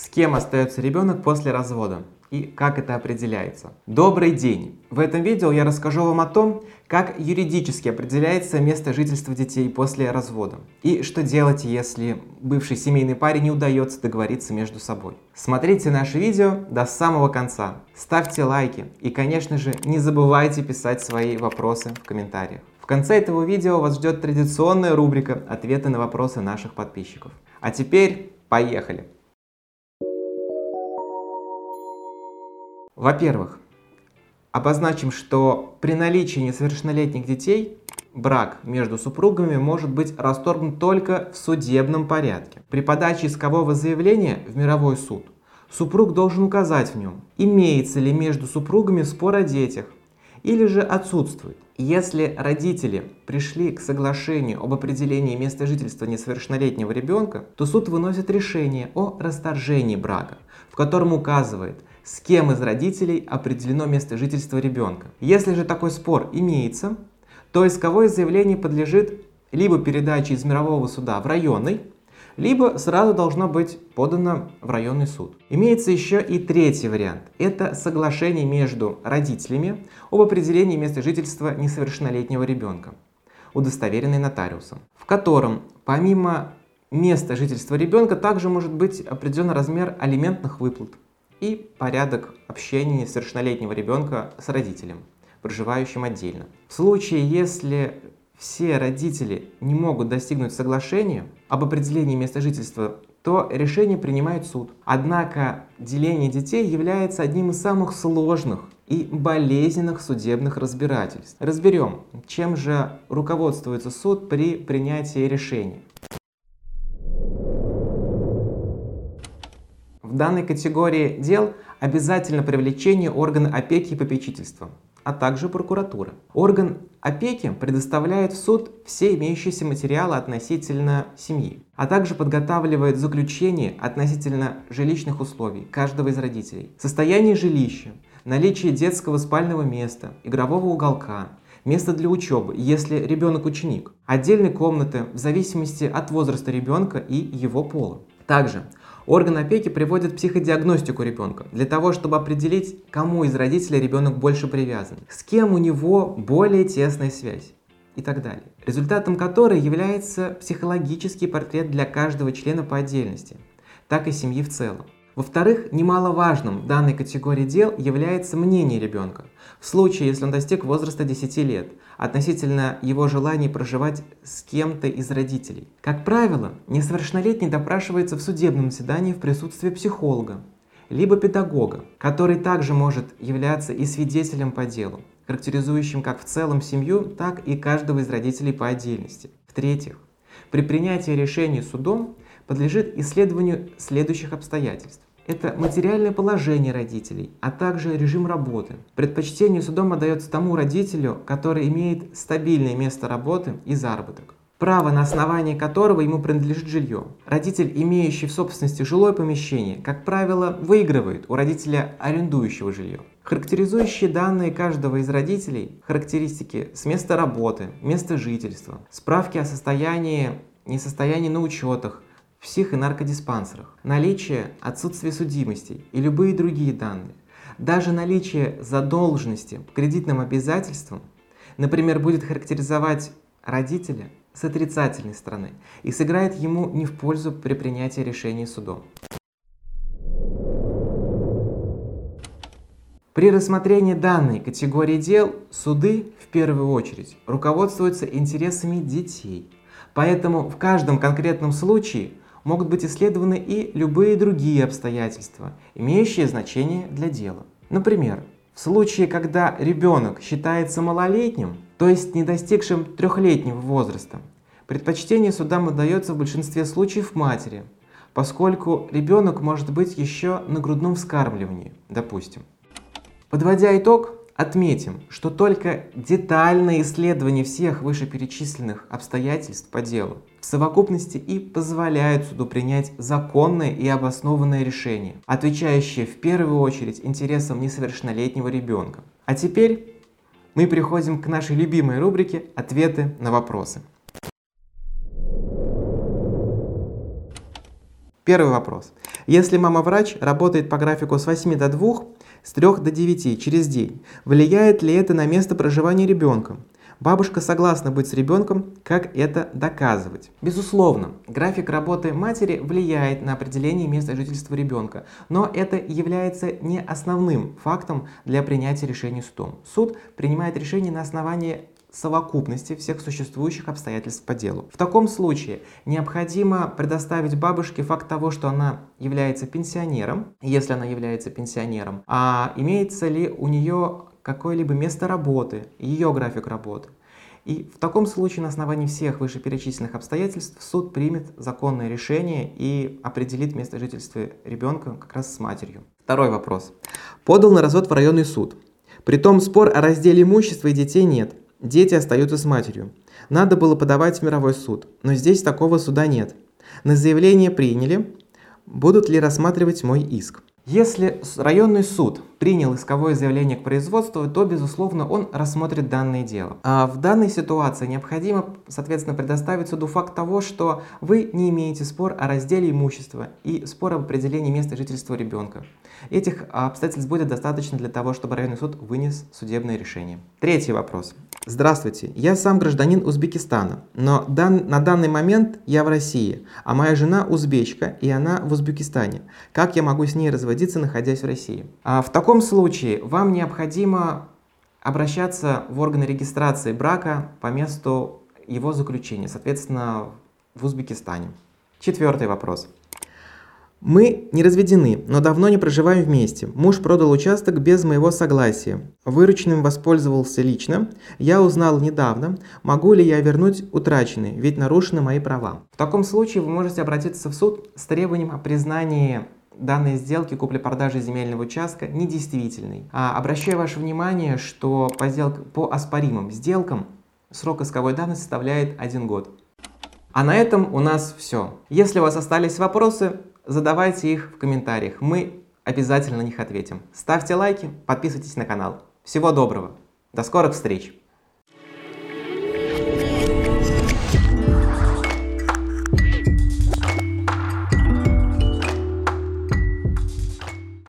С кем остается ребенок после развода? И как это определяется? Добрый день! В этом видео я расскажу вам о том, как юридически определяется место жительства детей после развода. И что делать, если бывшей семейной паре не удается договориться между собой. Смотрите наше видео до самого конца. Ставьте лайки и, конечно же, не забывайте писать свои вопросы в комментариях. В конце этого видео вас ждет традиционная рубрика «Ответы на вопросы наших подписчиков». А теперь поехали! Во-первых, обозначим, что при наличии несовершеннолетних детей брак между супругами может быть расторгнут только в судебном порядке. При подаче искового заявления в мировой суд супруг должен указать в нем, имеется ли между супругами спор о детях или же отсутствует. Если родители пришли к соглашению об определении места жительства несовершеннолетнего ребенка, то суд выносит решение о расторжении брака, в котором указывает, с кем из родителей определено место жительства ребенка. Если же такой спор имеется, то исковое заявление подлежит либо передаче из мирового суда в районный, либо сразу должно быть подано в районный суд. Имеется еще и третий вариант. Это соглашение между родителями об определении места жительства несовершеннолетнего ребенка, удостоверенный нотариусом, в котором помимо места жительства ребенка также может быть определен размер алиментных выплат, и порядок общения несовершеннолетнего ребенка с родителем, проживающим отдельно. В случае, если все родители не могут достигнуть соглашения об определении места жительства, то решение принимает суд. Однако деление детей является одним из самых сложных и болезненных судебных разбирательств. Разберем, чем же руководствуется суд при принятии решения. В данной категории дел обязательно привлечение органа опеки и попечительства, а также прокуратуры. Орган опеки предоставляет в суд все имеющиеся материалы относительно семьи, а также подготавливает заключение относительно жилищных условий каждого из родителей, состояние жилища, наличие детского спального места, игрового уголка, место для учебы, если ребенок ученик, отдельные комнаты в зависимости от возраста ребенка и его пола. Также Орган опеки приводит психодиагностику ребенка для того, чтобы определить, кому из родителей ребенок больше привязан, с кем у него более тесная связь и так далее. Результатом которой является психологический портрет для каждого члена по отдельности, так и семьи в целом. Во-вторых, немаловажным в данной категории дел является мнение ребенка. В случае, если он достиг возраста 10 лет, относительно его желания проживать с кем-то из родителей. Как правило, несовершеннолетний допрашивается в судебном заседании в присутствии психолога, либо педагога, который также может являться и свидетелем по делу, характеризующим как в целом семью, так и каждого из родителей по отдельности. В-третьих, при принятии решения судом подлежит исследованию следующих обстоятельств. Это материальное положение родителей, а также режим работы. Предпочтение судом отдается тому родителю, который имеет стабильное место работы и заработок право на основании которого ему принадлежит жилье. Родитель, имеющий в собственности жилое помещение, как правило, выигрывает у родителя, арендующего жилье. Характеризующие данные каждого из родителей, характеристики с места работы, места жительства, справки о состоянии, несостоянии на учетах, псих- и наркодиспансерах, наличие отсутствия судимостей и любые другие данные. Даже наличие задолженности по кредитным обязательствам, например, будет характеризовать родителя с отрицательной стороны и сыграет ему не в пользу при принятии решения судом. При рассмотрении данной категории дел суды в первую очередь руководствуются интересами детей. Поэтому в каждом конкретном случае могут быть исследованы и любые другие обстоятельства, имеющие значение для дела. Например, в случае, когда ребенок считается малолетним, то есть не достигшим трехлетнего возраста, предпочтение судам отдается в большинстве случаев матери, поскольку ребенок может быть еще на грудном вскармливании, допустим. Подводя итог, Отметим, что только детальное исследование всех вышеперечисленных обстоятельств по делу в совокупности и позволяет суду принять законное и обоснованное решение, отвечающее в первую очередь интересам несовершеннолетнего ребенка. А теперь мы приходим к нашей любимой рубрике «Ответы на вопросы». Первый вопрос. Если мама-врач работает по графику с 8 до 2, с 3 до 9 через день, влияет ли это на место проживания ребенка? Бабушка согласна быть с ребенком, как это доказывать? Безусловно, график работы матери влияет на определение места жительства ребенка, но это является не основным фактом для принятия решений судом. Суд принимает решение на основании совокупности всех существующих обстоятельств по делу. В таком случае необходимо предоставить бабушке факт того, что она является пенсионером, если она является пенсионером, а имеется ли у нее какое-либо место работы, ее график работы. И в таком случае на основании всех вышеперечисленных обстоятельств суд примет законное решение и определит место жительства ребенка как раз с матерью. Второй вопрос. Подал на развод в районный суд. Притом спор о разделе имущества и детей нет. Дети остаются с матерью. Надо было подавать в мировой суд, но здесь такого суда нет. На заявление приняли. Будут ли рассматривать мой иск? Если районный суд принял исковое заявление к производству, то, безусловно, он рассмотрит данное дело. А в данной ситуации необходимо, соответственно, предоставить суду факт того, что вы не имеете спор о разделе имущества и спор об определении места жительства ребенка. Этих обстоятельств будет достаточно для того, чтобы районный суд вынес судебное решение. Третий вопрос. Здравствуйте, я сам гражданин Узбекистана, но дан, на данный момент я в России, а моя жена узбечка, и она в Узбекистане. Как я могу с ней разводиться, находясь в России? А в таком случае вам необходимо обращаться в органы регистрации брака по месту его заключения, соответственно, в Узбекистане. Четвертый вопрос. Мы не разведены, но давно не проживаем вместе. Муж продал участок без моего согласия. Вырученным воспользовался лично. Я узнал недавно, могу ли я вернуть утраченные, ведь нарушены мои права. В таком случае вы можете обратиться в суд с требованием о признании данной сделки купли-продажи земельного участка недействительной. А обращаю ваше внимание, что по, сделк... по оспоримым сделкам срок исковой давности составляет один год. А на этом у нас все. Если у вас остались вопросы, задавайте их в комментариях. Мы обязательно на них ответим. Ставьте лайки, подписывайтесь на канал. Всего доброго. До скорых встреч.